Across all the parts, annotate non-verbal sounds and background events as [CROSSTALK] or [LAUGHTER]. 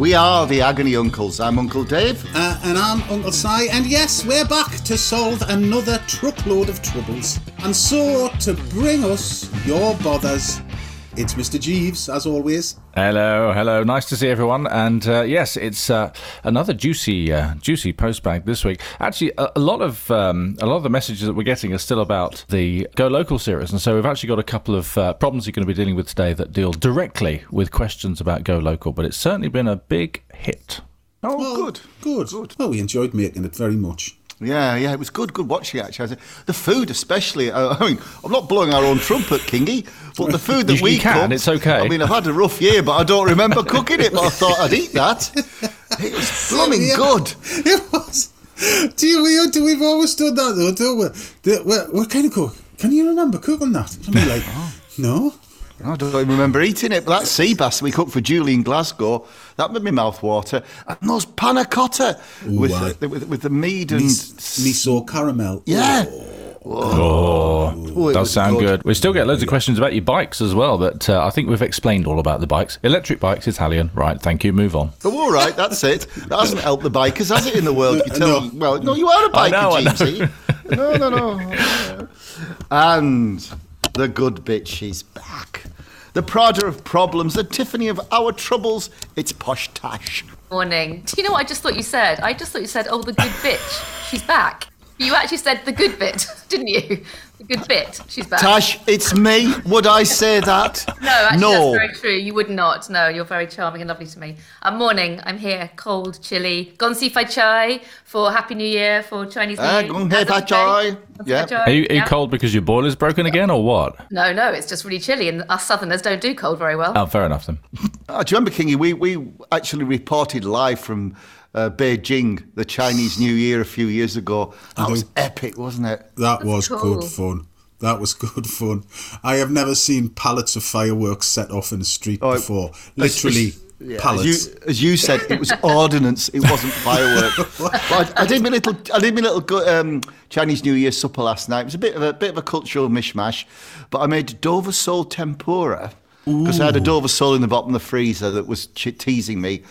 We are the Agony Uncles. I'm Uncle Dave. Uh, and I'm Uncle Si, and yes, we're back to solve another truckload of troubles. And so, to bring us your bothers, it's Mr. Jeeves, as always. Hello, hello. Nice to see everyone. And uh, yes, it's uh, another juicy, uh, juicy postbag this week. Actually, a, a lot of um, a lot of the messages that we're getting are still about the Go Local series, and so we've actually got a couple of uh, problems you're going to be dealing with today that deal directly with questions about Go Local. But it's certainly been a big hit. Oh, Well, good. Good. Good. Well, we enjoyed making it very much. Yeah, yeah, it was good, good watching actually. The food, especially. uh, [LAUGHS] I mean, I'm not blowing our own trumpet, Kingy, but the food that You- we you can, cooked, it's okay. I mean, I've had a rough year, but I don't remember cooking it. But I thought I'd eat that. [LAUGHS] It was blooming Yeah. good. [LAUGHS] It was. Do you, we, do, we've always done that, though, don't we? What, kind of cook? Can you remember cooking that? I mean, like, no? I don't even remember eating it, but that sea bass we cooked for Julie in Glasgow, that made my mouth water. And those panna cotta with, aye. the, with, with the mead and. Miso caramel. Yeah. Oh, it does sound good. good. We still get loads of questions about your bikes as well, but uh, I think we've explained all about the bikes. Electric bikes, Italian. Right, thank you. Move on. Oh, all right, that's it. That hasn't helped the bikers, has it, in the world? You [LAUGHS] tell No. Well, no, you are a biker, know, I No, no, no. [LAUGHS] And the good bitch, she's back. The Prada of problems, the Tiffany of our troubles. It's Posh Tash. Morning. Do you know what I just thought you said? I just thought you said, "Oh, the good bitch, she's back." You actually said the good bit, [LAUGHS] didn't you? The good bit, she's back. Tash, it's me. Would I say that? no, actually, no. that's very true. You would not. No, you're very charming and lovely to me. Uh, morning. I'm here, cold, chilly. Gonsi Fai Chai for Happy New Year for Chinese New Ah, Year. Gong Hei As Fai. Chai. Yeah. Are you, are you Yeah. cold because your boiler's broken again, or what? No, no, it's just really chilly, and us Southerners don't do cold very well. Oh, fair enough then. Oh, do you remember, Kingy? We, we actually reported live from uh, Beijing, the Chinese New Year, a few years ago. That was epic, wasn't it? That was cool. good fun. That was good fun. I have never seen pallets of fireworks set off in the street Oh, before. As- Literally as- yeah, pallets. As you, as you said, it was ordnance. It wasn't firework. [LAUGHS] But I, I did my little, I did my little go- um, Chinese New Year supper last night. It was a bit of a bit of a cultural mishmash, but I made Dover sole tempura because I had a Dover sole in the bottom of the freezer that was ch- teasing me.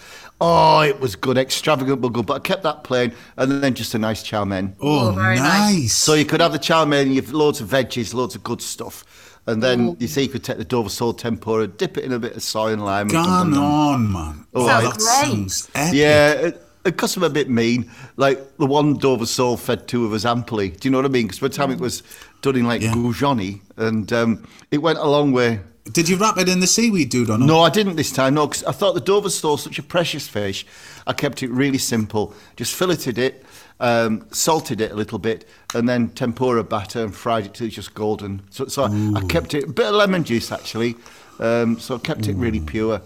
Oh, it was good, extravagant but good. But I kept that plain, and then just a nice chow mein. oh, Oh, very nice. nice. So you could have the chow mein, you've loads of veggies, loads of good stuff. And then you see, you could take the Dover sole tempura, dip it in a bit of soy and lime. and dum, Gone dum, dum. on, man. Oh, Sounds that great. sounds epic. Yeah, because I'm a bit mean. Like the one Dover sole fed two of us amply. Do you know what I mean? Because by the time it was done in like Yeah. goujoni, and um, it went a long way. Did you wrap it in the seaweed, dude, or not? No, I didn't this time. No, because I thought the Dover sole such a precious fish. I kept it really simple. Just filleted it, um, salted it a little bit, and then tempura batter and fried it till it's just golden. So, so I, I kept it a bit of lemon juice actually. Um, so I kept it really pure.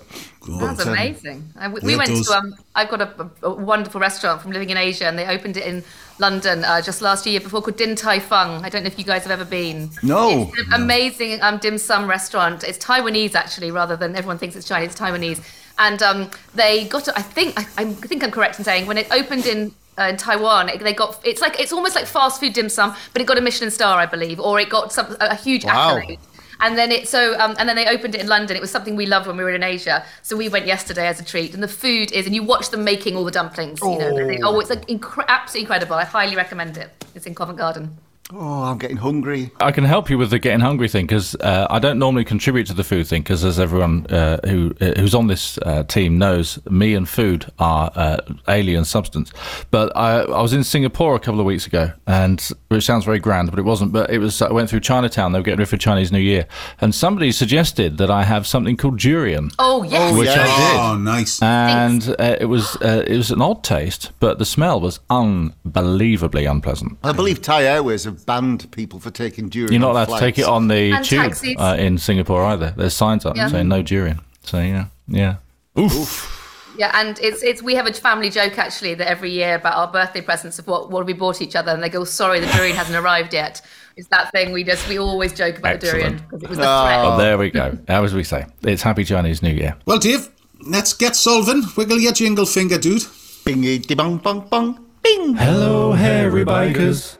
That's But, um, amazing. I, we we Yeah, went does. to um. I've got a, a wonderful restaurant from living in Asia, and they opened it in London uh, just last year before called Din Tai Fung. I don't know if you guys have ever been. No. It's an amazing um, dim sum restaurant. It's Taiwanese actually, rather than everyone thinks it's Chinese. It's Taiwanese, and um, they got. it- I think I, I think I'm correct in saying when it opened in. Uh, in Taiwan, it, they got it's like it's almost like fast food dim sum, but it got a Michelin star, I believe, or it got some a, a huge Wow. accolade. And then it so um, and then they opened it in London. It was something we loved when we were in Asia. So we went yesterday as a treat. And the food is, and you watch them making all the dumplings. You know, they- oh, it's like incre- absolutely incredible. I highly recommend it. It's in Covent Garden. Oh, I'm getting hungry. I can help you with the getting hungry thing because uh, I don't normally contribute to the food thing because, as everyone uh, who uh, who's on this uh, team knows, me and food are uh, alien substance. But I, I was in Singapore a couple of weeks ago, and which sounds very grand, but it wasn't. But it was. I went through Chinatown. They were getting ready for Chinese New Year, and somebody suggested that I have something called durian. Oh yes. Which I did. Oh, nice. and uh, it was uh, it was an odd taste, but the smell was unbelievably unpleasant. I believe Thai Airways have banned people for taking durian. You're not on allowed to take it on the And tube uh, in Singapore either. There's signs up Yeah. saying no durian. So yeah, yeah. Oof. Yeah, and it's it's we have a family joke actually that every year about our birthday presents of what what we bought each other, and they go, "Sorry, the durian hasn't arrived yet." It's that thing we just we always joke about the durian because it was the ah. threat. Oh, there we go. As we say, it's Happy Chinese New Year. Well, Dave, let's get solving. Wiggle your jingle finger, dude. Bingy di bong bong bong. Bing. Hello, hairy bikers.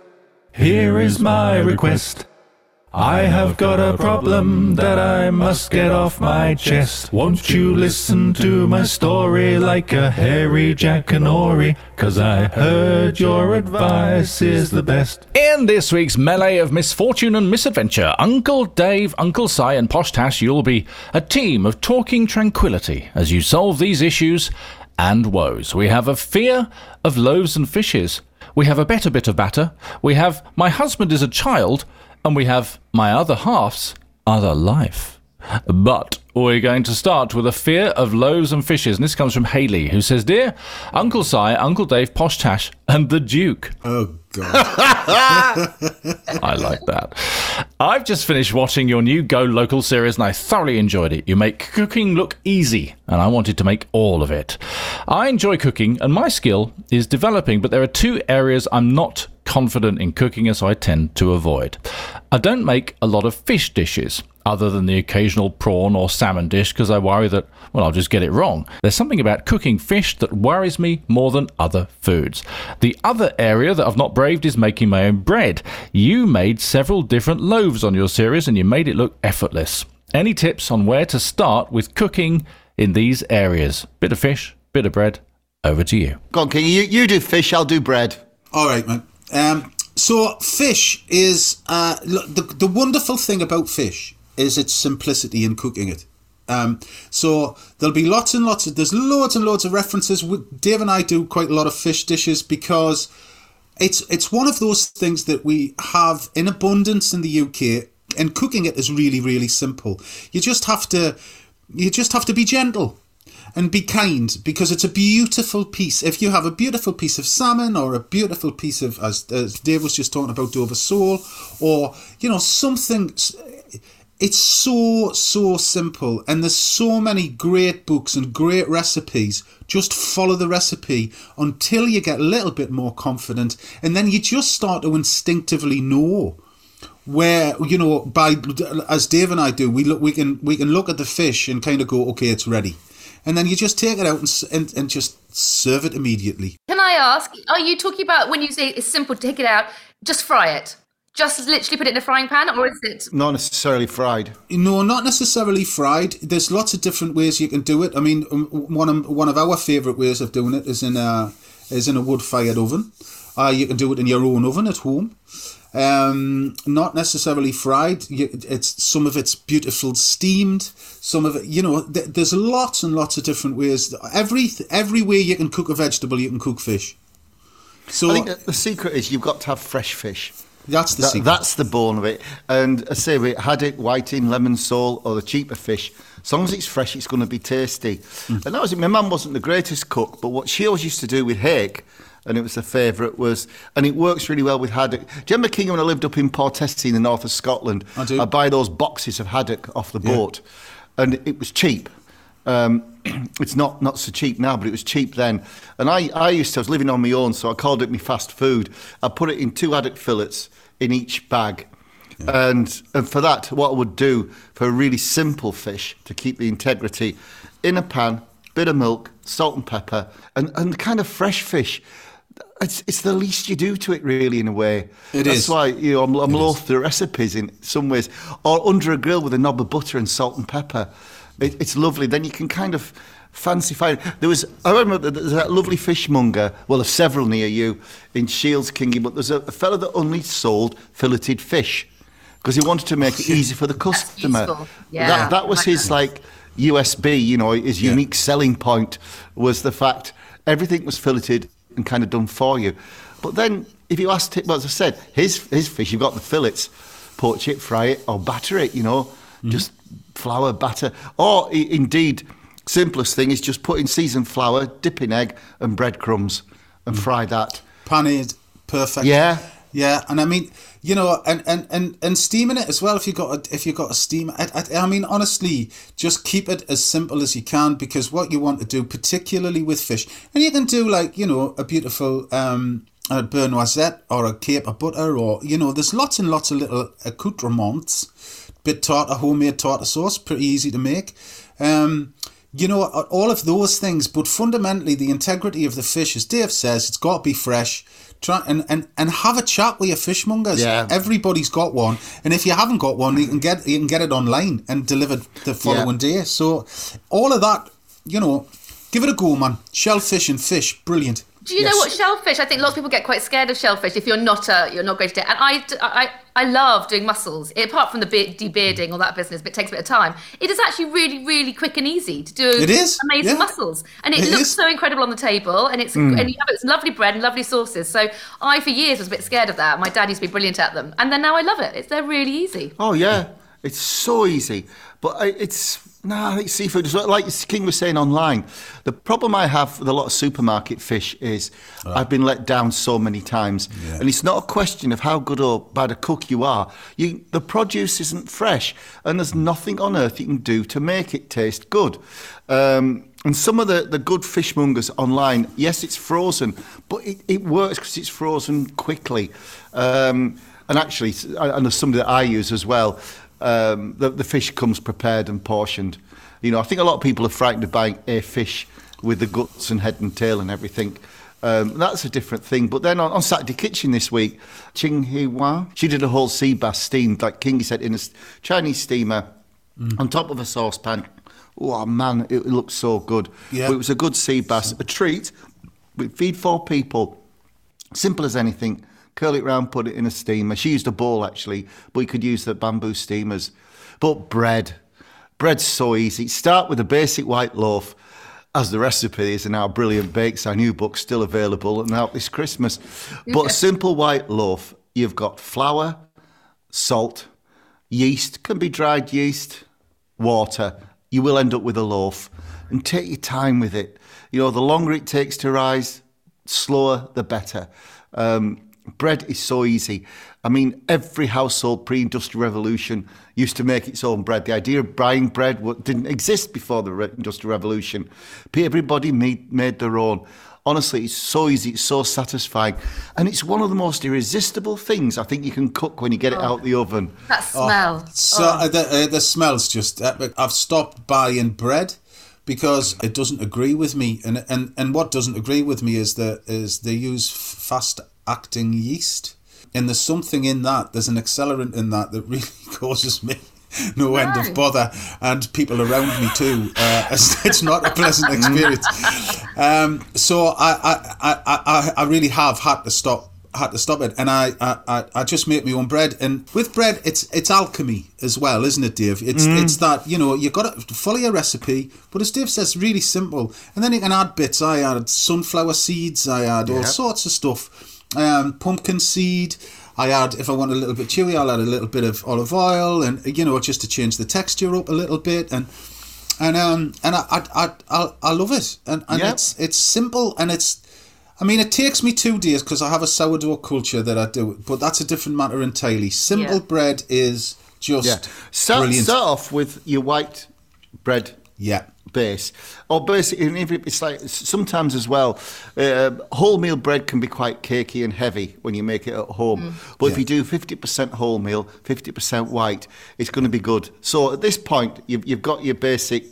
Here is my request. I have got a problem that I must get off my chest. Won't you listen to my story like a hairy Jackanory? Cause I heard your advice is the best. In this week's melee of misfortune and misadventure, Uncle Dave, Uncle Si, and Posh Tash, you'll be a team of talking tranquility as you solve these issues and woes. We have a fear of loaves and fishes. We have a better bit of batter. We have my husband is a child. And we have my other half's other life. But we're going to start with a fear of loaves and fishes. And this comes from Haley, who says, Dear Uncle Si, Uncle Dave, Posh Tash, and the Duke. Oh, God. [LAUGHS] I like that. I've just finished watching your new Go Local series and I thoroughly enjoyed it. You make cooking look easy, and I wanted to make all of it. I enjoy cooking, and my skill is developing, but there are two areas I'm not confident in cooking, as so I tend to avoid. I don't make a lot of fish dishes. Other than the occasional prawn or salmon dish, because I worry that, well, I'll just get it wrong. There's something about cooking fish that worries me more than other foods. The other area that I've not braved is making my own bread. You made several different loaves on your series and you made it look effortless. Any tips on where to start with cooking in these areas? Bit of fish, bit of bread. Over to you. Go on, King. You, you do fish, I'll do bread. All right, man. Um, so fish is uh, look, the the wonderful thing about fish is its simplicity in cooking it. Um, so there'll be lots and lots of there's loads and loads of references. We- Dave and I do quite a lot of fish dishes because it's it's one of those things that we have in abundance in the UK, and cooking it is really really simple. You just have to you just have to be gentle and be kind because it's a beautiful piece. If you have a beautiful piece of salmon or a beautiful piece of, as, as Dave was just talking about, Dover sole, or you know something, it's so so simple, and there's so many great books and great recipes. Just follow the recipe until you get a little bit more confident, and then you just start to instinctively know where you know by as Dave and I do, we look we can we can look at the fish and kind of go, okay, it's ready, and then you just take it out and and, and just serve it immediately. Can I ask? Are you talking about when you say it's simple, take it out, just fry it, just as literally put it in a frying pan, or is it? Not necessarily fried. No, not necessarily fried. There's lots of different ways you can do it. I mean, um, one of one of our favourite ways of doing it is in a is in a wood fired oven. Uh, you can do it in your own oven at home. Um, not necessarily fried. You, it's some of it's beautiful steamed. Some of it, you know, th- there's lots and lots of different ways. Every every way you can cook a vegetable, you can cook fish. So I think the secret is you've got to have fresh fish. That's the That- that's the bone of it. And I say with haddock, whiting, lemon sole, or the cheaper fish, as long as it's fresh, it's going to be tasty. Mm. And that was it. My mum wasn't the greatest cook, but what she always used to do with hake, and it was a favourite, was, and it works really well with haddock. Do you remember, King, when I lived up in Portessie in the north of Scotland? I do. I'd buy those boxes of haddock off the boat, and it was cheap. Um, [CLEARS THROAT] it's not, not so cheap now, but it was cheap then. And I, I used to, I was living on my own, so I called it my fast food. I put it in two haddock fillets in each bag. And, and for that, what I would do for a really simple fish to keep the integrity, in a pan, bit of milk, salt and pepper, and, and kind of fresh fish. It's, it's the least you do to it, really, in a way. It That's is. why you know, I'm, I'm loath to recipes in some ways. Or under a grill with a knob of butter and salt and pepper. It, it's lovely. Then you can kind of fancy find. There was, I remember there's that lovely fishmonger, well, there's several near you in Shields, Kingy, but there's a, a fellow that only sold filleted fish because he wanted to make it [LAUGHS] easy for the customer. Yeah. That, that was his, like, USB, you know, his Yeah. unique selling point was the fact everything was filleted and kind of done for you. But then if you asked him, well, as I said, his his fish, you've got the fillets, poach it, fry it, or batter it. You know, mm-hmm. just flour, batter, or indeed, simplest thing is just put in seasoned flour, dip in egg and breadcrumbs, and fry that. Panade, perfect. Yeah. Yeah, and I mean, you know, and, and, and, and steaming it as well. If you got a, if you got a steam, I, I, I mean, honestly, just keep it as simple as you can because what you want to do, particularly with fish, and you can do like you know a beautiful um, a beurre noisette or a cape of butter, or you know, there's lots and lots of little accoutrements. Bit tartar, homemade tartar sauce, pretty easy to make. Um, you know, all of those things, but fundamentally, the integrity of the fish, as Dave says, it's got to be fresh. Try and, and, and have a chat with your fishmongers. Yeah. Everybody's got one, and if you haven't got one, you can get you can get it online and delivered the following day. So, all of that, you know, give it a go, man. Shellfish and fish, brilliant. Do you know what shellfish? I think lots of people get quite scared of shellfish if you're not a you're not great at it. And I, I, I love doing mussels. Apart from the be- debearding all that business, but it takes a bit of time. It is actually really, really quick and easy to do. It is, amazing yeah. mussels, and it, It looks is. so incredible on the table. And it's hmm. and you have it's lovely bread and lovely sauces. So I, for years, was a bit scared of that. My dad used to be brilliant at them, and then now I love it. It's they're really easy. Oh yeah, it's so easy. But I- it's nah, I think seafood is like King was saying online. The problem I have with a lot of supermarket fish is I've been let down so many times, and it's not a question of how good or bad a cook you are. You, the produce isn't fresh, and there's nothing on earth you can do to make it taste good. Um, and some of the, the good fishmongers online, yes, it's frozen, but it, it works because it's frozen quickly. Um, and actually, and there's somebody that I use as well. Um, the, the fish comes prepared and portioned. You know, I think a lot of people are frightened of buying a fish with the guts and head and tail and everything. Um, that's a different thing. But then on, on Saturday Kitchen this week, Ching He Huang, she did a whole sea bass steamed, like Kingy said, in a Chinese steamer on top of a saucepan. Oh man, it, it looked so good. Yeah. But it was a good sea bass, a treat. We feed four people. Simple as anything. Curl it round, put it in a steamer. She used a bowl actually, but you could use the bamboo steamers. But bread. Bread's so easy. Start with a basic white loaf. As the recipe is in our Brilliant Bakes, our new book, still available and out this Christmas. But a simple white loaf, you've got flour, salt, yeast, can be dried yeast, water. You will end up with a loaf. And take your time with it. You know, the longer it takes to rise, slower the better. Um, bread is so easy. I mean, every household pre-industrial revolution used to make its own bread. The idea of buying bread didn't exist before the re- industrial revolution. Everybody made, made their own. Honestly, it's so easy, it's so satisfying, and it's one of the most irresistible things I think you can cook when you get it out of the oven. That smell. So uh, the, uh, the smell's just. Uh, I've stopped buying bread because it doesn't agree with me, and and and what doesn't agree with me is that is they use fast acting yeast, and there's something in that. There's an accelerant in that that [LAUGHS] really causes me. No end of bother, and people around me too. Uh, it's, [LAUGHS] it's not a pleasant experience. Um, so I, I, I, I, I really have had to stop had to stop it, and I, I, I- I just make my own bread. And with bread, it's it's alchemy as well, isn't it, Dave? It's it's that you know you got to follow your recipe, but as Dave says, really simple. And then you can add bits. I add sunflower seeds. I add all sorts of stuff. Um, pumpkin seed. I add if I want a little bit chewy, I'll add a little bit of olive oil, and you know just to change the texture up a little bit and. And um and I I I, I, love it and, and Yeah. it's it's simple and it's I mean, it takes me two days because I have a sourdough culture that I do, but that's a different matter entirely. Simple Yeah. bread is just Yeah. Start, brilliant. start off with your white bread Yeah. Base. Or basically, it's like sometimes as well, uh, wholemeal bread can be quite cakey and heavy when you make it at home. But if you do 50% wholemeal, 50% white, it's going to be good. So at this point, you've, you've got your basic,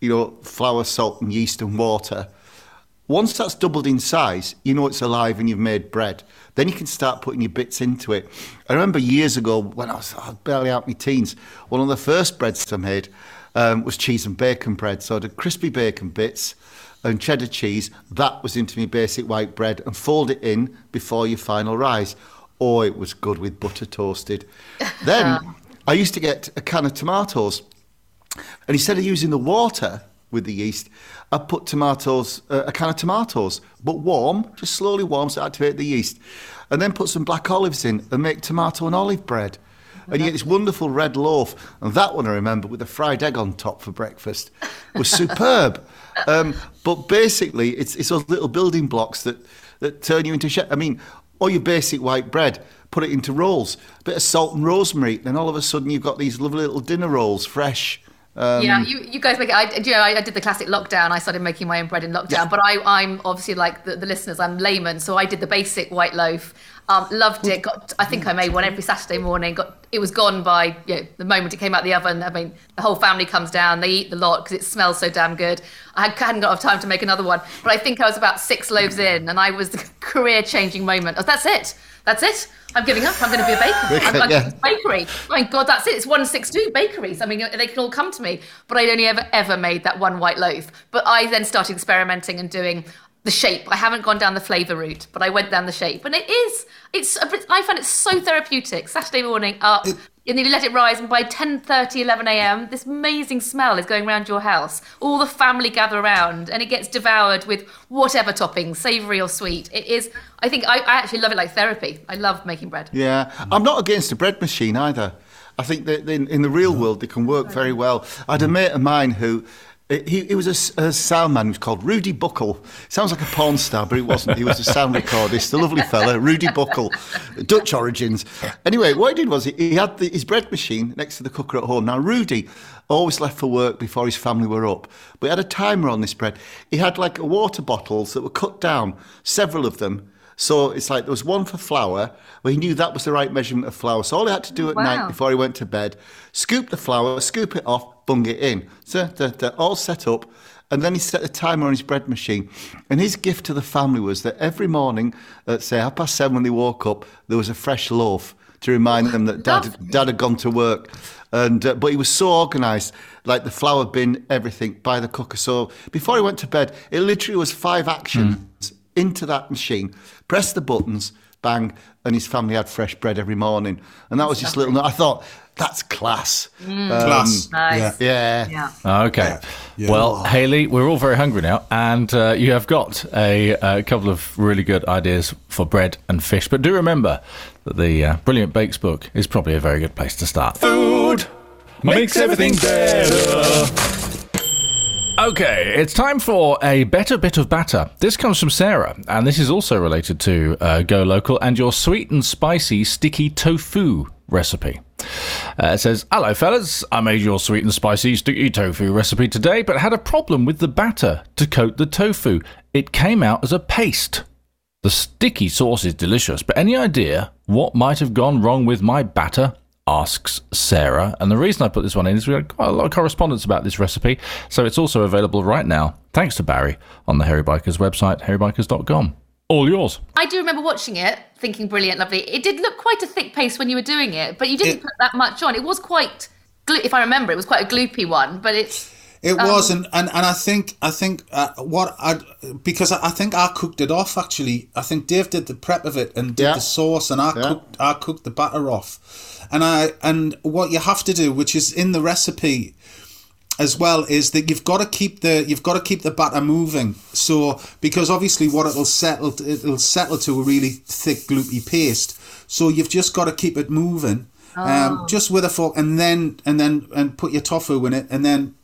you know, flour, salt, and yeast and water. Once that's doubled in size, you know it's alive and you've made bread. Then you can start putting your bits into it. I remember years ago when I was I was barely out my teens, one of the first breads I made um, was cheese and bacon bread. So I did crispy bacon bits and cheddar cheese. That was into my basic white bread and fold it in before your final rise. Oh, it was good with butter toasted. [LAUGHS] Then I used to get a can of tomatoes and instead of using the water, with the yeast. I'd put tomatoes, uh, a can of tomatoes, but warm, just slowly warm to activate the yeast. And then put some black olives in and make tomato and olive bread. And you get this wonderful red loaf. And that one I remember with a fried egg on top for breakfast was superb. [LAUGHS] Um, but basically, it's, it's those little building blocks that, that turn you into chef. I mean, or your basic white bread, put it into rolls, a bit of salt and rosemary, then all of a sudden you've got these lovely little dinner rolls, fresh. Um, yeah, you, you guys make it. I, you know, I, I did the classic lockdown. I started making my own bread in lockdown, but I, I'm obviously like the, the listeners. I'm layman, so I did the basic white loaf. Um, loved it. Got. I think I made one every Saturday morning. Got. It was gone by you know, the moment it came out the oven. I mean, the whole family comes down. They eat the lot because it smells so damn good. I hadn't got enough time to make another one, but I think I was about six loaves in, and I was the [LAUGHS] career-changing moment. Oh, that's it. That's it. I'm giving up. I'm going to be a baker. I'm, I'm Yeah. a bakery. My God, that's it. It's one six two bakeries. I mean, they can all come to me, but I'd only ever ever made that one white loaf. But I then started experimenting and doing the shape. I haven't gone down the flavour route, but I went down the shape, and it is. It's. I find it so therapeutic. Saturday morning up. and then you let it rise, and by 10.30, 11 a.m., this amazing smell is going around your house. All the family gather around, and it gets devoured with whatever toppings, savoury or sweet. It is, I think, I, I actually love it like therapy. I love making bread. Yeah, I'm not against a bread machine either. I think that in, in the real world they can work very well. I had mm. a mate of mine who. Uh, he, he was a sound man. He was called Rudy Buckle. Sounds like a porn star, but he wasn't. He was a sound recordist, a lovely fella, Rudy Buckle, Dutch origins. Anyway, what he did was he, he had the, his bread machine next to the cooker at home. Now, Rudy always left for work before his family were up, but he had a timer on this bread. He had like water bottles that were cut down, several of them, so it's like there was one for flour, where he knew that was the right measurement of flour. So all he had to do at night before he went to bed, scoop the flour, scoop it off, bung it in. So they're, they're all set up. And then he set a timer on his bread machine. And his gift to the family was that every morning at, say, half past seven when they woke up, there was a fresh loaf to remind them that dad, dad had gone to work. And, uh, but he was so organised, like the flour bin, everything, by the cooker. So before he went to bed, it literally was five actions into that machine, press the buttons, bang, and his family had fresh bread every morning. And that was just little. I thought that's class. Class. Nice. Yeah. Yeah. Yeah. Okay. Yeah. Well, Haley, we're all very hungry now, and uh, you have got a, a couple of really good ideas for bread and fish. But do remember that the uh, Brilliant Bakes book is probably a very good place to start. Food makes everything better. Okay, it's time for a better bit of batter. This comes from Sarah, and this is also related to uh, Go Local and your sweet and spicy sticky tofu recipe. Uh, it says, Hello, fellas. I made your sweet and spicy sticky tofu recipe today, but had a problem with the batter to coat the tofu. It came out as a paste. The sticky sauce is delicious, but any idea what might have gone wrong with my batter? Asks Sarah. And the reason I put this one in is we had quite a lot of correspondence about this recipe, so it's also available right now, thanks to Barry, on the Hairy Bikers website, hairybikers.com. All yours. I do remember watching it, thinking brilliant, lovely. It did look quite a thick paste when you were doing it, but you didn't It- put that much on. It was quite, glo- if I remember, it was quite a gloopy one, but it's. It Um, was, and, and, and I think I think uh, what I because I, I think I cooked it off actually. I think Dave did the prep of it and did Yeah. the sauce, and I Yeah. cooked I cooked the batter off. And I and what you have to do, which is in the recipe as well, is that you've got to keep the you've got to keep the batter moving. So because obviously what it'll settle to, it'll settle to a really thick gloopy paste. So you've just got to keep it moving. Um, just with a fork, and then and then and put your tofu in it, and then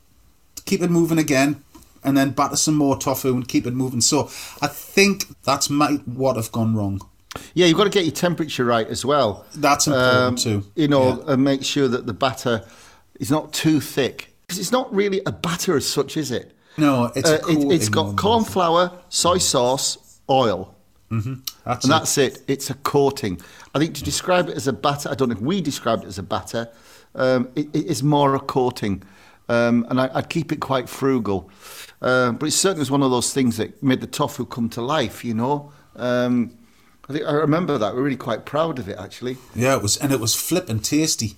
keep it moving again, and then batter some more tofu and keep it moving. So I think that's might what have gone wrong. Yeah, you've got to get your temperature right as well. That's important too. You know, and make sure that the batter is not too thick. Because it's not really a batter as such, is it? No, it's Uh, it, has got corn flour, soy sauce, oil. That's and it. that's it. It's a coating. I think to describe it as a batter, I don't know if we described it as a batter, um, it, it is more a coating. Um, and I, I'd keep it quite frugal. Um, but it certainly was one of those things that made the tofu come to life, you know. Um, I think I remember that. We're really quite proud of it, actually. Yeah, it was, and it was flipping tasty.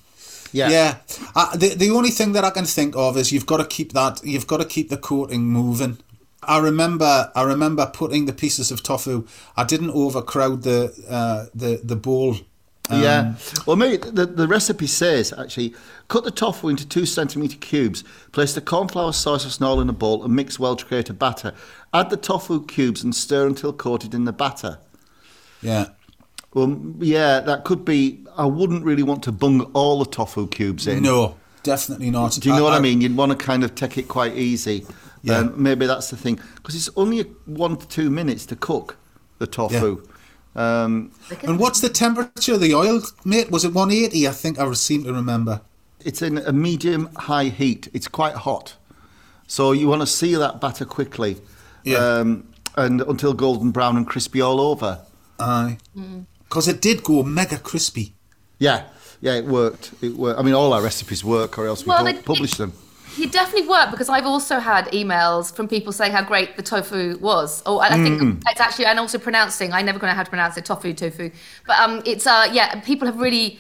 Yeah. Yeah. Uh, the the only thing that I can think of is you've got to keep that. You've got to keep the coating moving. I remember. I remember putting the pieces of tofu. I didn't overcrowd the uh, the the bowl yeah. Well, maybe the, the recipe says actually cut the tofu into two centimetre cubes, place the corn flour, soy sauce, and oil in a bowl, and mix well to create a batter. Add the tofu cubes and stir until coated in the batter. Yeah. Well, yeah, that could be. I wouldn't really want to bung all the tofu cubes in. No, definitely not. Do you know what I, mean? You'd want to kind of take it quite easy. Yeah. Um, maybe that's the thing because it's only one to two minutes to cook the tofu. Um, And what's the temperature of the oil, mate? Was it 180? I think I seem to remember. it's in a medium high heat. It's quite hot, so you want to seal that batter quickly, Yeah. um, and until golden brown and crispy all over. Aye. Because it did go mega crispy. Yeah, yeah, it worked. It worked. I mean, all our recipes work, or else we Well, don't they- publish them. It definitely worked because I've also had emails from people saying how great the tofu was. Oh, I I think Mm. it's actually, and also pronouncing. I never going to know how to pronounce it, tofu, tofu. But um, it's uh, yeah, people have really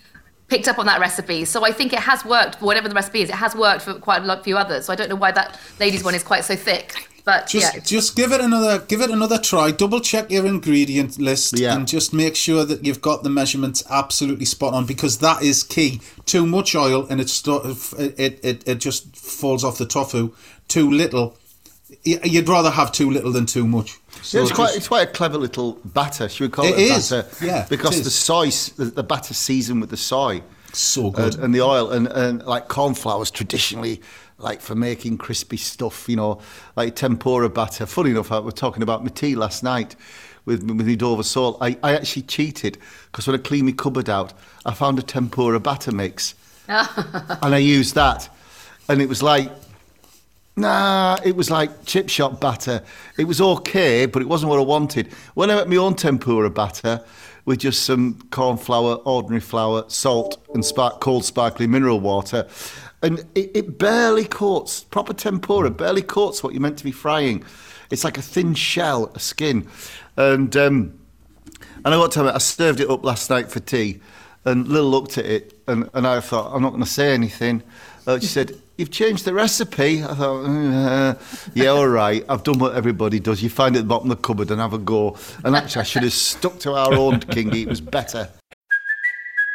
picked up on that recipe. So I think it has worked. For whatever the recipe is, it has worked for quite a lot, few others. So I don't know why that ladies one is quite so thick. But Just yeah, just give it another give it another try. Double check your ingredient list Yeah. and just make sure that you've got the measurements absolutely spot on because that is key. Too much oil and it sto- it, it it just falls off the tofu. Too little, you'd rather have too little than too much. So Yeah, it's quite it's quite a clever little batter. Should we call It it, a is, batter? yeah, because the soy, the, the batter seasoned with the soy. so uh, good. and, and the oil and, and like corn flour's traditionally like for making crispy stuff you know like tempura batter funny enough I was talking about my tea last night with with the Dover sole I, I actually cheated because when I cleaned my cupboard out I found a tempura batter mix [LAUGHS] and I used that and it was like Nah, it was like chip shop batter. It was okay, but it wasn't what I wanted. When I made my own tempura batter with just some corn flour, ordinary flour, salt, and spark, cold sparkling mineral water, and it, it barely coats, proper tempura, barely coats what you're meant to be frying. It's like a thin shell, a skin. And, um, and I got to tell you, I served it up last night for tea, and Lil looked at it, and, and I thought, I'm not going to say anything. Uh, she said, You've changed the recipe. I thought, uh, Yeah, all right. I've done what everybody does. You find it at the bottom of the cupboard and have a go. And actually, I should have stuck to our own Kingy. It was better.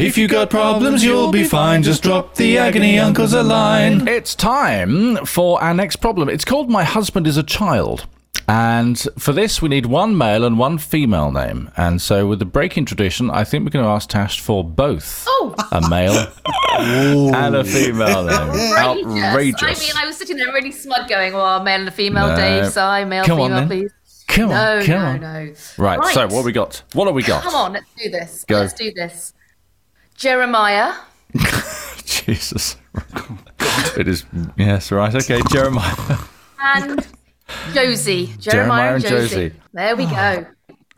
If you got problems, you'll be fine. Just drop the agony uncles a line. It's time for our next problem. It's called My Husband is a Child. And for this, we need one male and one female name. And so, with the breaking tradition, I think we're going to ask Tash for both Oh. a male [LAUGHS] and a female name. [LAUGHS] Outrageous. I mean, I was sitting there really smug, going, "Well, male and a female, No. Dave, Si, male, Come female, then. please." Come on, No, come no, on. no. Right, so what have we got? What have we got? Come on, let's do this. Go. Let's do this. Jeremiah. [LAUGHS] Jesus. it is, yes, right, okay, Jeremiah. and Josie. Jeremiah, Jeremiah and and Josie. Josie. There we go.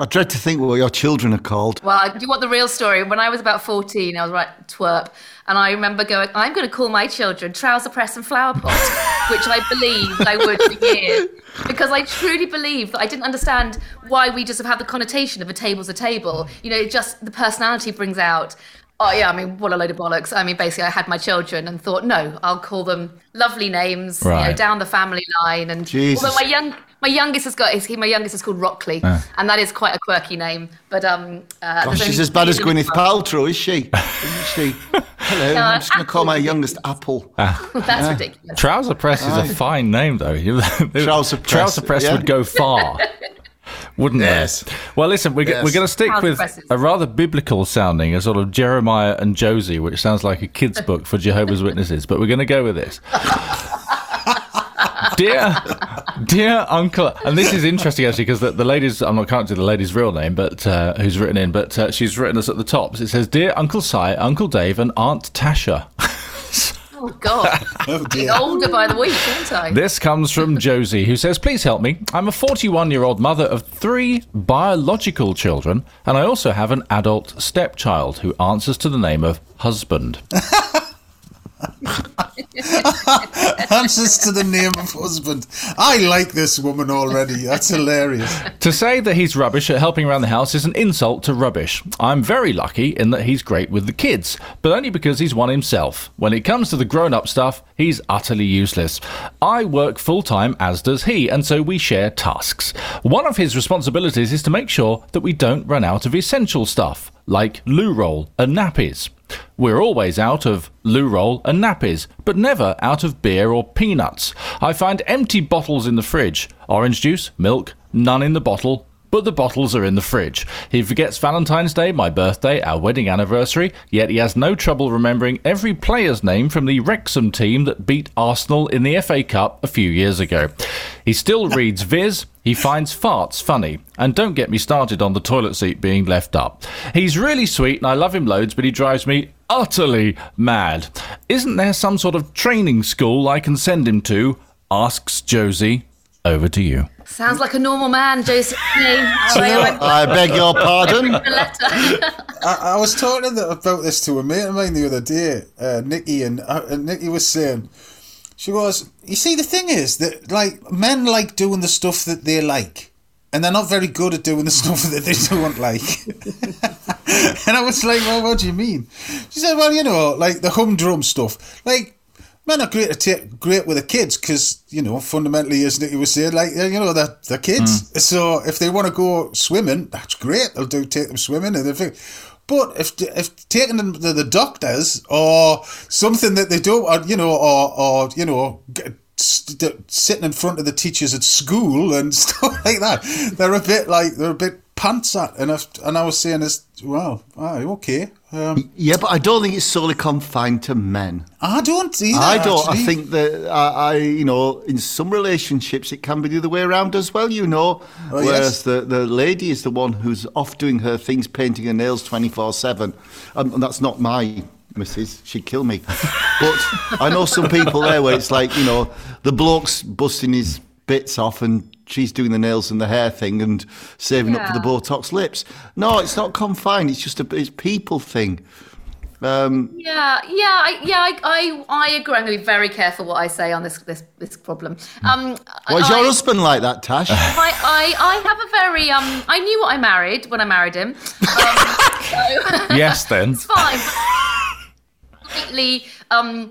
I dread to think what your children are called. Well, do you want the real story? When I was about 14, I was right twerp. And I remember going, I'm going to call my children Trouser Press and Flower Pot, [LAUGHS] which I believed I would for years. Because I truly believe that I didn't understand why we just have had the connotation of a table's a table. You know, it just the personality brings out. Oh, yeah, I mean, what a load of bollocks. I mean, basically, I had my children and thought, no, I'll call them lovely names, you know, down the family line. And Jesus. although my young, my youngest has got, my youngest is called Rockley, and that is quite a quirky name. But um, uh, Gosh, she's as bad as two in the Gwyneth. Paltrow, is she? [LAUGHS] Isn't she? Hello, I'm just going to call my youngest Apple. [LAUGHS] That's ridiculous. Trouser Press is a fine name, though. [LAUGHS] Trouser Press, Trouser Press yeah. would go far. Wouldn't Yes. it? Well, listen, we're, Yes. we're going to stick Trouser with Presses. a rather biblical sounding, a sort of Jeremiah and Josie, which sounds like a kid's [LAUGHS] book for Jehovah's Witnesses, but we're going to go with this. [LAUGHS] dear, dear Uncle, and this is interesting actually because the, the lady's, I'm not can't do the lady's real name, but uh, who's written in, but uh, she's written us at the top. It says, "Dear Uncle Si, Uncle Dave, and Aunt Tasha." [LAUGHS] Oh God, [LAUGHS] Oh getting older by the week, aren't I? This comes from Josie, who says, Please help me. I'm a 41 year old mother of three biological children, and I also have an adult stepchild who answers to the name of husband. [LAUGHS] [LAUGHS] Answers to the name of husband. I like this woman already. That's hilarious. To say that he's rubbish at helping around the house is an insult to rubbish. I'm very lucky in that he's great with the kids, but only because he's one himself. When it comes to the grown up stuff, he's utterly useless. I work full time, as does he, and so we share tasks. One of his responsibilities is to make sure that we don't run out of essential stuff, like loo roll and nappies. We're always out of loo roll and nappies, but never out of beer or peanuts. I find empty bottles in the fridge orange juice, milk, none in the bottle, but the bottles are in the fridge. He forgets Valentine's Day, my birthday, our wedding anniversary, yet he has no trouble remembering every player's name from the Wrexham team that beat Arsenal in the FA Cup a few years ago. He still [LAUGHS] reads Viz, he finds farts funny, and don't get me started on the toilet seat being left up. He's really sweet and I love him loads, but he drives me utterly mad. Isn't there some sort of training school I can send him to? Asks Josie. Over to you. Sounds like a normal man, Joseph. [LAUGHS] I beg your pardon. [LAUGHS] I, I was talking th- about this to a mate of mine the other day, uh, Nikki, and, uh, and Nikki was saying, she goes, You see, the thing is that, like, men like doing the stuff that they like, and they're not very good at doing the [LAUGHS] stuff that they don't like. and I was like, Well, what do you mean? She said, Well, you know, like the humdrum stuff. Like, men are great to take, great with the kids because, you know, fundamentally, as Nikki was saying, like, you know, they're, they're kids. Mm. So if they want to go swimming, that's great. They'll do take them swimming and everything. But if if taking them to the doctors or something that they don't, or, you know, or or you know, sitting in front of the teachers at school and [LAUGHS] stuff like that, they're a bit like they're a bit pants at. And I, and I was saying this, well, aye, okay. Um, Yeah, but I don't think it's solely confined to men. I don't either. I don't. I think that I, I, you know, in some relationships it can be the other way around as well. You know, Oh, whereas yes. the the lady is the one who's off doing her things, painting her nails twenty four seven, Um, and that's not my missus. She'd kill me. [LAUGHS] but I know some people there where it's like you know the bloke's busting his bits off and. She's doing the nails and the hair thing and saving up for the Botox lips. No, it's not confined. It's just a it's people thing. Um, Yeah, yeah, I, yeah. I, I, I agree. I'm going to be very careful what I say on this this this problem. Um, why is I, your husband like that, Tash? [LAUGHS] I, I, I have a very um. I knew what I married when I married him. Um, [LAUGHS] so [LAUGHS] Yes, then. it's fine. Completely um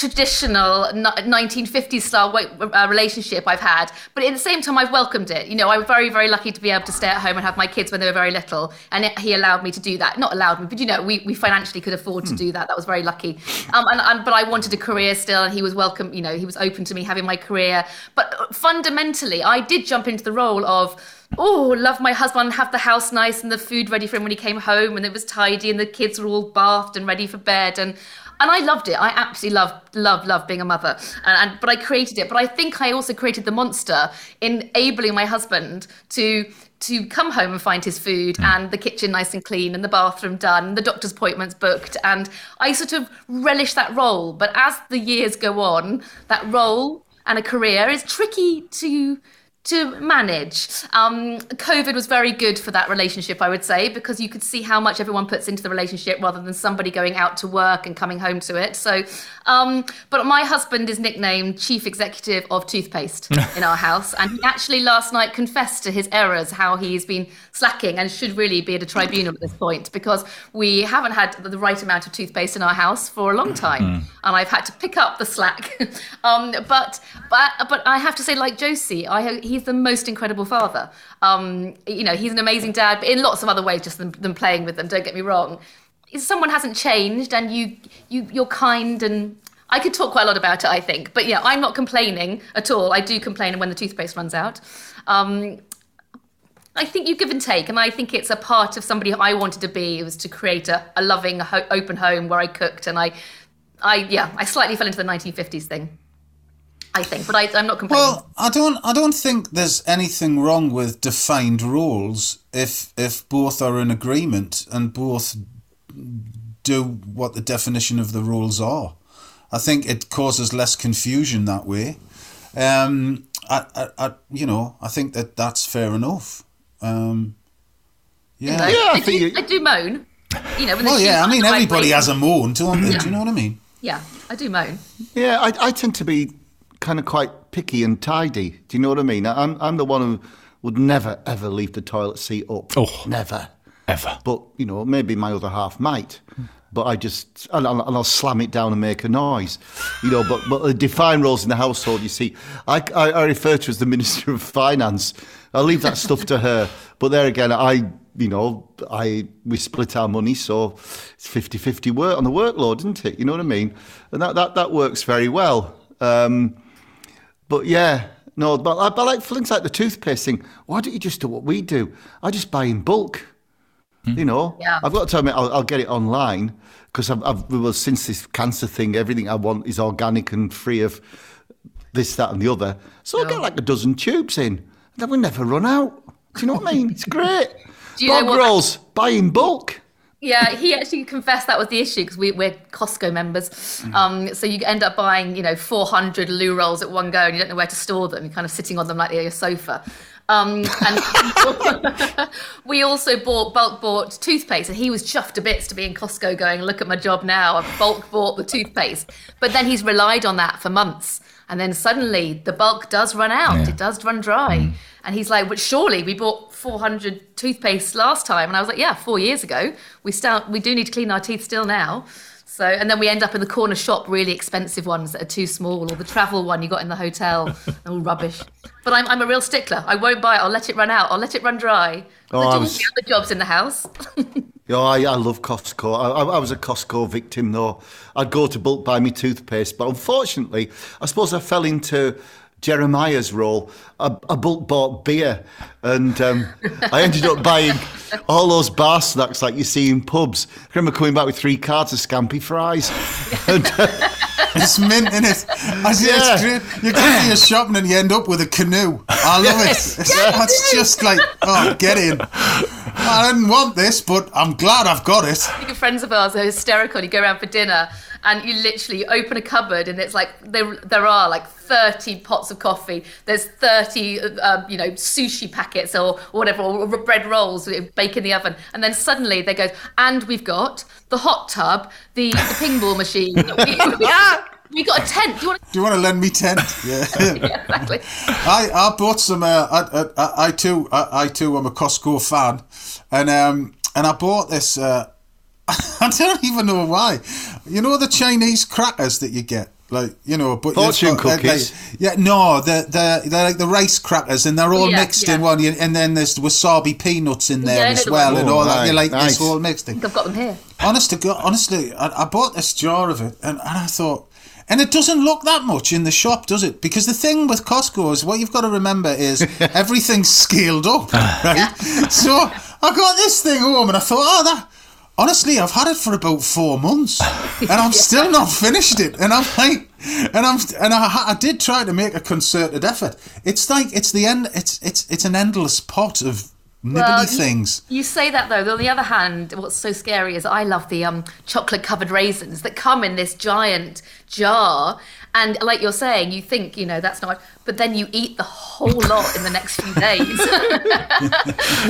traditional n- 1950s style uh, relationship I've had, but at the same time I've welcomed it. You know, I'm very very lucky to be able to stay at home and have my kids when they were very little, and it, he allowed me to do that. Not allowed me, but you know, we, we financially could afford to do that. That was very lucky. Um, and, and but I wanted a career still, and he was welcome. You know, he was open to me having my career. But uh, fundamentally, I did jump into the role of oh, love my husband, have the house nice and the food ready for him when he came home, and it was tidy, and the kids were all bathed and ready for bed, and and I loved it. I absolutely loved, love, loved being a mother. And, and but I created it. But I think I also created the monster, enabling my husband to to come home and find his food hmm. and the kitchen nice and clean and the bathroom done and the doctor's appointments booked. And I sort of relish that role. But as the years go on, that role and a career is tricky to to manage. Um, COVID was very good for that relationship, I would say, because you could see how much everyone puts into the relationship rather than somebody going out to work and coming home to it. So, um, but my husband is nicknamed Chief Executive of Toothpaste [LAUGHS] in our house, and he actually last night confessed to his errors, how he's been slacking and should really be at a tribunal at this point because we haven't had the right amount of toothpaste in our house for a long time, and I've had to pick up the slack. [LAUGHS] um, but but but I have to say, like Josie, I he's the most incredible father. Um, you know, he's an amazing dad, but in lots of other ways, just than, than playing with them. Don't get me wrong. If someone hasn't changed, and you you you're kind and. I could talk quite a lot about it, I think, but yeah, I'm not complaining at all. I do complain when the toothpaste runs out. Um, I think you give and take, and I think it's a part of somebody I wanted to be. It was to create a, a loving, ho- open home where I cooked, and I, I yeah, I slightly fell into the 1950s thing. I think, but I, I'm not complaining. Well, I don't. I don't think there's anything wrong with defined roles if if both are in agreement and both do what the definition of the roles are. I think it causes less confusion that way. Um, I, I, I, you know, I think that that's fair enough. Um, You yeah. know, Yeah, I I, think do, you- I do moan. You know, when Well, yeah. I mean, everybody has a moan, don't they? Do you know what I mean? Yeah, I do moan. Yeah, I, I tend to be kind of quite picky and tidy. Do you know what I mean? I'm, I'm the one who would never, ever leave the toilet seat up. Oh. Never. Ever. But, you know, maybe my other half might. But I just, and I'll, and I'll slam it down and make a noise. You know, but, but the defined roles in the household, you see, I, I, I refer to as the Minister of Finance. I'll leave that stuff to her. But there again, I, you know, I we split our money, so it's 50-50 work on the workload, isn't it? You know what I mean? And that, that, that works very well. Um, but yeah, no, but, I- but like for things like the toothpaste thing, why don't you just do what we do? I just buy in bulk. Hmm. You know, Yeah. I've got to tell me, I'll, I'll get it online because I've, I've well, since this cancer thing, everything I want is organic and free of this, that, and the other. So I get like a dozen tubes in, and then we never run out. Do you know what I mean? It's great. [LAUGHS] Do you know Bog rolls, buy in bulk. Yeah, he actually confessed that was the issue because we, we're Costco members. Um, so you end up buying, you know, 400 loo rolls at one go and you don't know where to store them. You're kind of sitting on them like they're your sofa. Um, and [LAUGHS] we also bought bulk bought toothpaste, and he was chuffed to bits to be in Costco going, look at my job now. I've bulk bought the toothpaste. But then he's relied on that for months. And then suddenly the bulk does run out. It does run dry. And he's like, but surely we bought 400 toothpaste last time. And I was like, yeah, four years ago. We still, we do need to clean our teeth still now. So, and then we end up in the corner shop, really expensive ones that are too small, or the travel one you got in the hotel, [LAUGHS] all rubbish. But I'm, I'm a real stickler. I won't buy it. I'll let it run out. I'll let it run dry. Oh, I do was- the other jobs in the house. [LAUGHS] Yeah, I, I love Costco. I, I, I was a Costco victim, though. I'd go to bulk buy me toothpaste, but unfortunately, I suppose I fell into Jeremiah's role. I, I bulk bought beer, and um, I ended up buying all those bar snacks like you see in pubs. I remember coming back with three cards of scampi fries. [LAUGHS] and, uh, It's mint, in it? I see Yeah. it's great. You go to your shopping and you end up with a canoe. I love it. It's, That's just like, oh, get in. I didn't want this, but I'm glad I've got it. Good friends of ours are hysterical. You go around for dinner and you literally open a cupboard and it's like there there are like 30 pots of coffee. There's 30 uh, you know sushi packets or, or whatever or bread rolls bake in the oven. And then suddenly they go and we've got the hot tub, the, the pinball machine. we, [LAUGHS] [LAUGHS] we got a tent. Do you want to Do you want to lend me 10? [LAUGHS] Yeah. yeah, exactly. I, I bought some. Uh, I, I, I too, I, I too am a Costco fan, and um, and I bought this. Uh, I don't even know why. You know the Chinese crackers that you get, like you know, but Fortune got- uh, they're cookies. Like, yeah, no, they're, they're they're like the rice crackers, and they're all Yeah, mixed in one. And then there's wasabi peanuts in there Yeah, as well, one. and Oh, all that. You right, like this nice. whole mixed thing. I've got them here. Honest to God, honestly, I, I bought this jar of it, and, and I thought, and it doesn't look that much in the shop, does it? Because the thing with Costco is what you've got to remember is [LAUGHS] everything's scaled up, ah. right? So I got this thing home, and I thought, oh, that. Honestly, I've had it for about four months, [LAUGHS] and I'm still not finished it. And I'm like, and I'm, and I, I did try to make a concerted effort. It's like it's the end. It's it's it's an endless pot of nibbly Well, things. You say that though. On the other hand, what's so scary is I love the um, chocolate covered raisins that come in this giant jar. And like you're saying, you think, you know, that's not, but then you eat the whole [LAUGHS] lot in the next few days.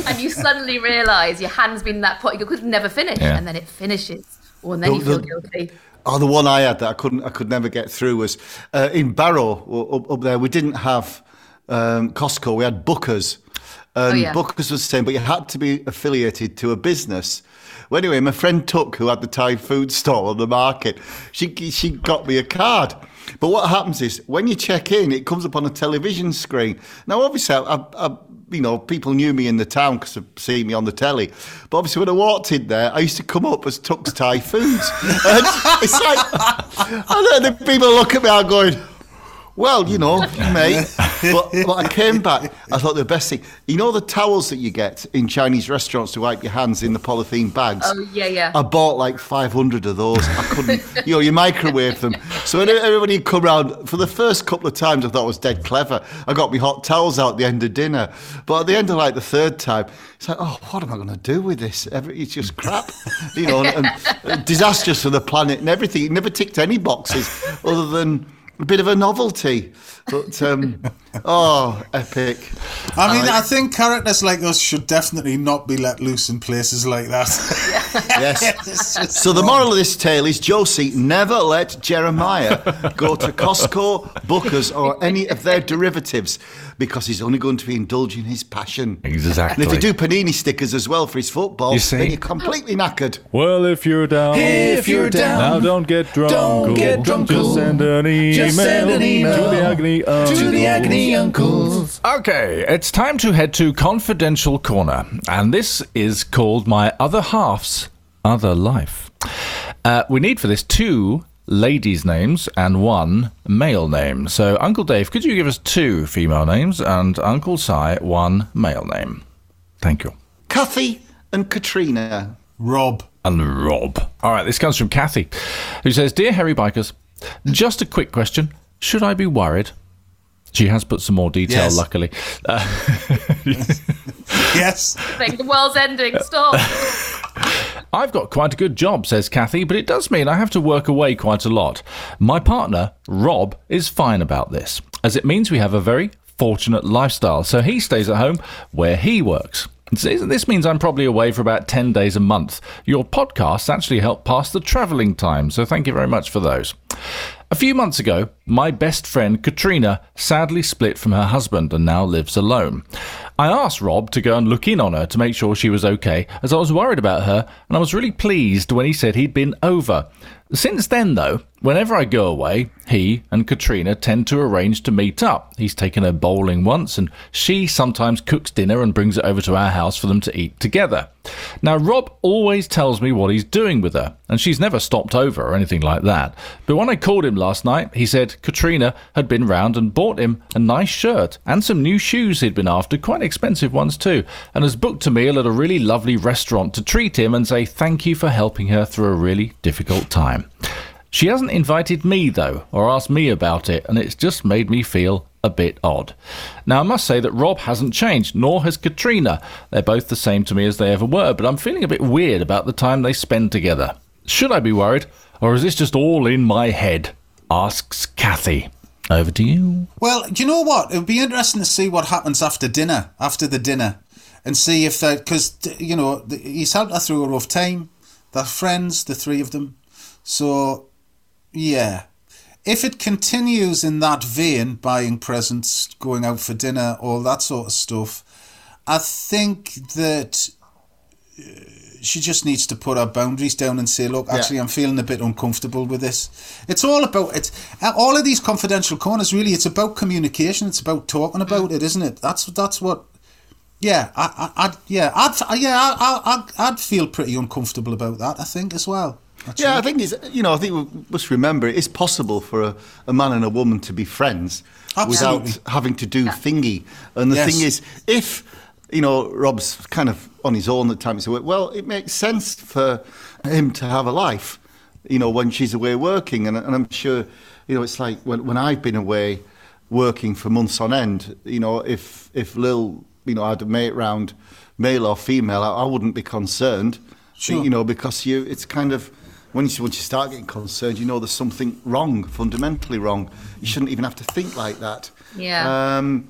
[LAUGHS] and you suddenly realise your hand's been in that pot, you could never finish. Yeah. And then it finishes. And then The- you feel the- guilty. Oh, the one I had that I couldn't, I could never get through was uh, in Barrow up, up there. We didn't have um, Costco. We had Booker's, and Oh, yeah. Booker's was the same, but you had to be affiliated to a business. Well, anyway, my friend Tuck, who had the Thai food [LAUGHS] stall on the market, she she got me a card. But what happens is when you check in, it comes up on a television screen. Now, obviously, I, I, I, you know, people knew me in the town because of seeing me on the telly. But obviously, when I walked in there, I used to come up as Tuck's Thai Foods. [LAUGHS] and it's like, and then the people look at me, I'm going, well, you know, [LAUGHS] mate, but, but I came back. I thought the best thing, you know, the towels that you get in Chinese restaurants to wipe your hands in the polythene bags. Oh, yeah, yeah. I bought like 500 of those. I couldn't, [LAUGHS] you know, you microwave them. So when everybody would come round, for the first couple of times, I thought I was dead clever. I got me hot towels out at the end of dinner. But at the end of like the third time, it's like, oh, what am I going to do with this? Every, it's just crap, you know, and, and disastrous for the planet and everything. It never ticked any boxes other than a bit of a novelty. But um, oh, epic! I mean, I think characters like us should definitely not be let loose in places like that. [LAUGHS] Yes. It's just So the moral of this tale is Josie never let Jeremiah go to Costco, Booker's, or any of their derivatives because he's only going to be indulging his passion. Exactly. And if you do panini stickers as well for his football, You see? then you're completely knackered. Well, if you're down, If you're down, now don't get drunk. don't get drunk, Just send an email, Just send an email to the agony to the agony uncles. Okay, it's time to head to Confidential Corner, and this is called My Other Half's Other Life. Uh, we need for this two ladies' names and one male name. So, Uncle Dave, could you give us two female names and Uncle Si one male name? Thank you. Kathy and Katrina. Rob. And Rob. All right, this comes from Kathy, who says Dear Hairy Bikers, just a quick question. Should I be worried? She has put some more detail, Yes. luckily. Uh, [LAUGHS] Yes. Think the world's ending. Stop. [LAUGHS] I've got quite a good job, says Kathy, but it does mean I have to work away quite a lot. My partner, Rob, is fine about this, as it means we have a very fortunate lifestyle, so he stays at home where he works. This this means I'm probably away for about 10 days a month. Your podcasts actually help pass the travelling time, so thank you very much for those. A few months ago, my best friend Katrina sadly split from her husband and now lives alone. I asked Rob to go and look in on her to make sure she was okay, as I was worried about her, and I was really pleased when he said he'd been over. Since then, though, whenever I go away, he and Katrina tend to arrange to meet up. He's taken her bowling once, and she sometimes cooks dinner and brings it over to our house for them to eat together. Now, Rob always tells me what he's doing with her, and she's never stopped over or anything like that. But when I called him last night, he said Katrina had been round and bought him a nice shirt and some new shoes he'd been after, quite expensive ones too, and has booked a meal at a really lovely restaurant to treat him and say thank you for helping her through a really difficult time. She hasn't invited me, though, or asked me about it, and it's just made me feel a bit odd. Now, I must say that Rob hasn't changed, nor has Katrina. They're both the same to me as they ever were, but I'm feeling a bit weird about the time they spend together. Should I be worried, or is this just all in my head? Asks Kathy. Over to you. Well, do you know what? It would be interesting to see what happens after dinner, after the dinner, and see if that because you know he's helped her through a rough time. They're friends, the three of them. So, yeah, if it continues in that vein, buying presents, going out for dinner, all that sort of stuff, I think that uh, she just needs to put her boundaries down and say, look, actually, I'm feeling a bit uncomfortable with this. It's all about it. All of these confidential corners, really, it's about communication. It's about talking about it, isn't it? That's that's what. Yeah, I, I, I'd, yeah, I'd, yeah, I, I, I'd, I'd feel pretty uncomfortable about that. I think as well. Actually. Yeah, I think it's you know I think we must remember it is possible for a, a man and a woman to be friends Absolutely. without having to do thingy. And the Yes. thing is, if you know Rob's kind of on his own at times, well, it makes sense for him to have a life. You know, when she's away working, and, and I'm sure you know it's like when when I've been away working for months on end. You know, if if Lil you know had a mate round, male or female, I, I wouldn't be concerned. Sure. You know, because you it's kind of when you once you start getting concerned, you know there's something wrong, fundamentally wrong. You shouldn't even have to think like that. Yeah. Um,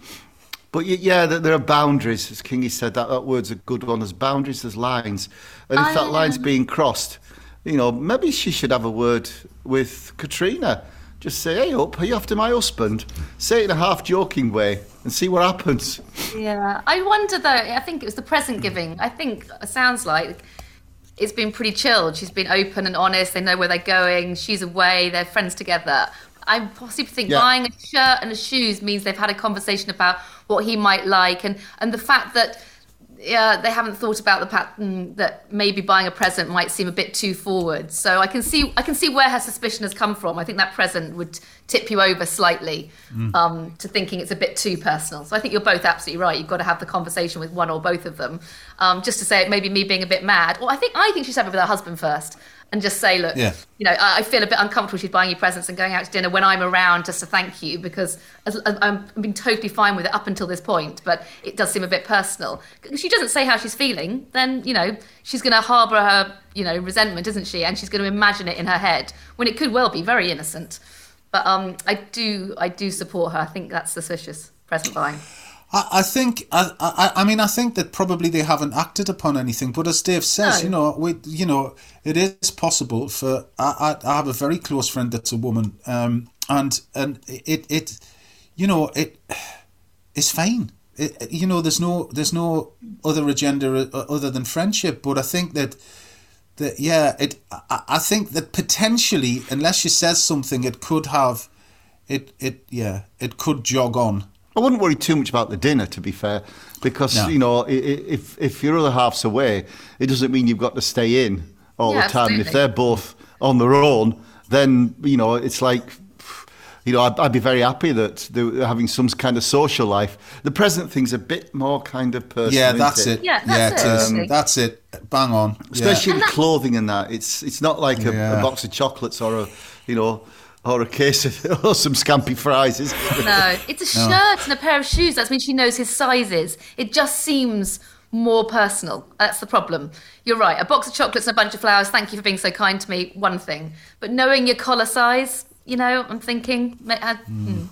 but yeah, there, there are boundaries. As Kingy said, that, that word's a good one. There's boundaries, there's lines. And if I, that line's um, being crossed, you know, maybe she should have a word with Katrina. Just say, hey, up, are you after my husband? Say it in a half joking way and see what happens. Yeah, I wonder though. I think it was the present giving. I think it sounds like it's been pretty chilled. She's been open and honest. They know where they're going. She's away. They're friends together. I possibly think Yeah. buying a shirt and a shoes means they've had a conversation about what he might like, and and the fact that. Yeah, they haven't thought about the pattern mm, that maybe buying a present might seem a bit too forward. So I can see I can see where her suspicion has come from. I think that present would tip you over slightly Mm. um, to thinking it's a bit too personal. So I think you're both absolutely right. You've got to have the conversation with one or both of them, um, just to say maybe me being a bit mad. Or I think I think she's have it with her husband first. And just say, look, Yeah. you know, I, I feel a bit uncomfortable. She's buying you presents and going out to dinner when I'm around just to thank you because I'm, I've been totally fine with it up until this point, but it does seem a bit personal. If she doesn't say how she's feeling, then, you know, she's going to harbour her, you know, resentment, isn't she? And she's going to imagine it in her head when it could well be very innocent. But um, I do, I do support her. I think that's suspicious. Present buying. I, I think I, I I mean I think that probably they haven't acted upon anything. But as Dave says, No. you know, we you know it is possible for I, I, I have a very close friend that's a woman, um, and and it it you know it it's fine. It, you know, there's no there's no other agenda uh, other than friendship. But I think that that yeah, it I, I think that potentially, unless she says something, it could have it it yeah it could jog on. I wouldn't worry too much about the dinner, to be fair, because No. you know, i- i- if if your other half's away, it doesn't mean you've got to stay in all Yeah, the time. And if they're both on their own, then you know, it's like, you know, I'd, I'd be very happy that they're having some kind of social life. The present thing's a bit more kind of personal. Yeah, that's it? it. Yeah, that's it it, is. actually. that's it. Bang on. Yeah. Especially with clothing and that. It's it's not like a, Yeah. a box of chocolates or a, you know, or a case of [LAUGHS] or some scampi fries. Is it? No, it's a shirt and a pair of shoes. That's when she knows his sizes. It just seems more personal. That's the problem. You're right. A box of chocolates and a bunch of flowers. Thank you for being so kind to me. One thing, but knowing your collar size, you know, I'm thinking. I, hmm,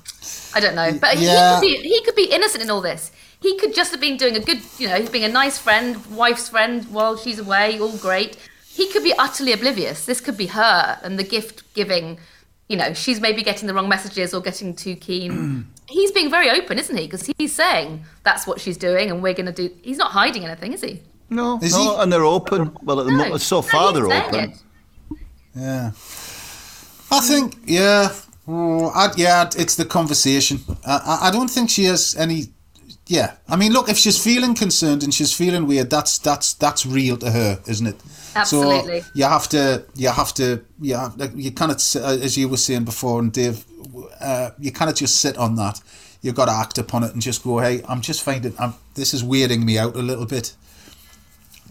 I don't know, but Yeah. he, could be, he could be innocent in all this. He could just have been doing a good, you know, he's being a nice friend, wife's friend while she's away, all great. He could be utterly oblivious. This could be her and the gift giving you know, she's maybe getting the wrong messages or getting too keen. [CLEARS THROAT] he's being very open, isn't he? Because he's saying that's what she's doing and we're going to do. He's not hiding anything, is he? No, Is no, he? and they're open. Well, at the No. mo- so far he's they're open. it. Yeah. I think, yeah. Oh, I, yeah, it's the conversation. I, I- I don't think she has any. Yeah, I mean, look, if she's feeling concerned and she's feeling weird, that's that's that's real to her, isn't it? Absolutely. So you have to, you have to, you have, you kind of, as you were saying before, and Dave, uh, you kind of just sit on that. You've got to act upon it and just go, hey, I'm just finding, I'm, this is weirding me out a little bit.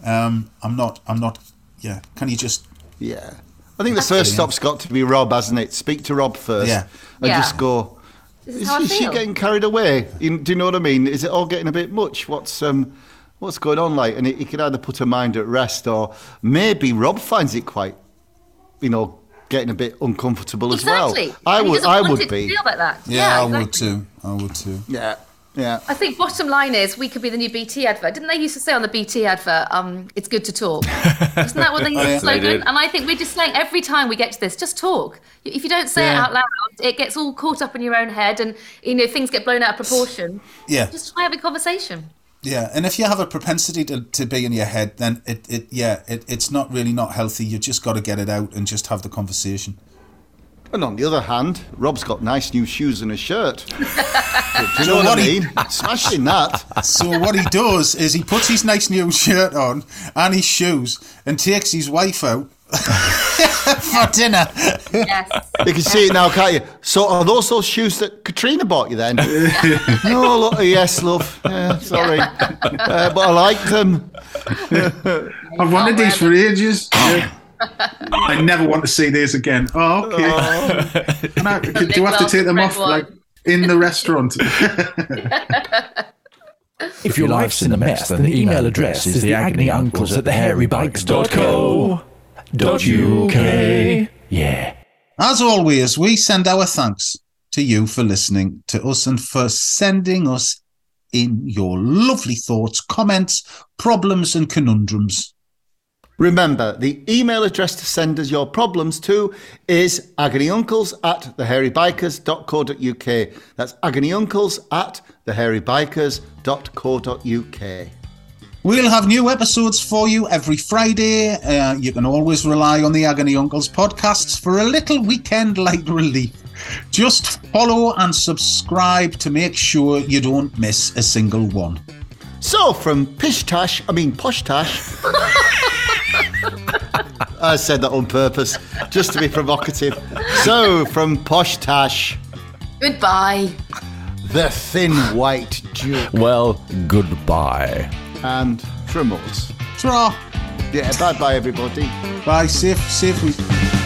Um, I'm not, I'm not. Yeah, can you just Yeah. I think the first stop's got to be Rob, hasn't it? Speak to Rob first. Yeah. And Yeah. just go, This is is, how I is she feel. getting carried away? You- Do you know what I mean? Is it all getting a bit much? What's um, what's going on? Like, and he, he could either put her mind at rest, or maybe Rob finds it quite, you know, getting a bit uncomfortable as well. I And he would, doesn't I want would it to be. feel like that. Yeah, I would exactly. too. I would too. Yeah, yeah. I think bottom line is we could be the new BT advert. Didn't they used to say on the BT advert, um, it's good to talk? [LAUGHS] Isn't that what they used to slogan? And I think we're just saying every time we get to this, just talk. If you don't say it out loud, it gets all caught up in your own head and you know things get blown out of proportion. Yeah. Just try having a conversation. Yeah, and if you have a propensity to, to be in your head, then it, it yeah, it, it's not really not healthy. You just got to get it out and just have the conversation. And on the other hand, Rob's got nice new shoes and a shirt. [LAUGHS] Do you know what, what I he- mean? Smashing that. So what he does is he puts his nice new shirt on and his shoes and takes his wife out [LAUGHS] for dinner. Yes. You can see it now, can't you? So are those those shoes that Katrina bought you then? [LAUGHS] no, look, yes, love. Yeah, sorry, uh, but I like them. I've wanted these for ages. Yeah. [CLEARS THROAT] I never want to see these again. Oh, okay. Can I- [LAUGHS] do I have to take them off like in the restaurant? [LAUGHS] [LAUGHS] If your life's in a mess, then the email address is the agonyuncles at thehairybikers.co.uk. Yeah. As always, we send our thanks to you for listening to us and for sending us in your lovely thoughts, comments, problems, and conundrums. Remember, the email address to send us your problems to is agonyuncles at thehairybikers.co.uk. That's agonyuncles at thehairybikers.co.uk. We'll have new episodes for you every Friday. Uh, you can always rely on the Agony Uncles podcasts for a little weekend light relief. Just follow and subscribe to make sure you don't miss a single one. So, from Pish Tash, I mean Posh Tash, [LAUGHS] I said that on purpose, just to be provocative. So, from Posh Tash, Goodbye. the thin white Duke, Well, goodbye. and from us. Ta-ra. Yeah, bye bye, everybody. Bye. Safe, safe week.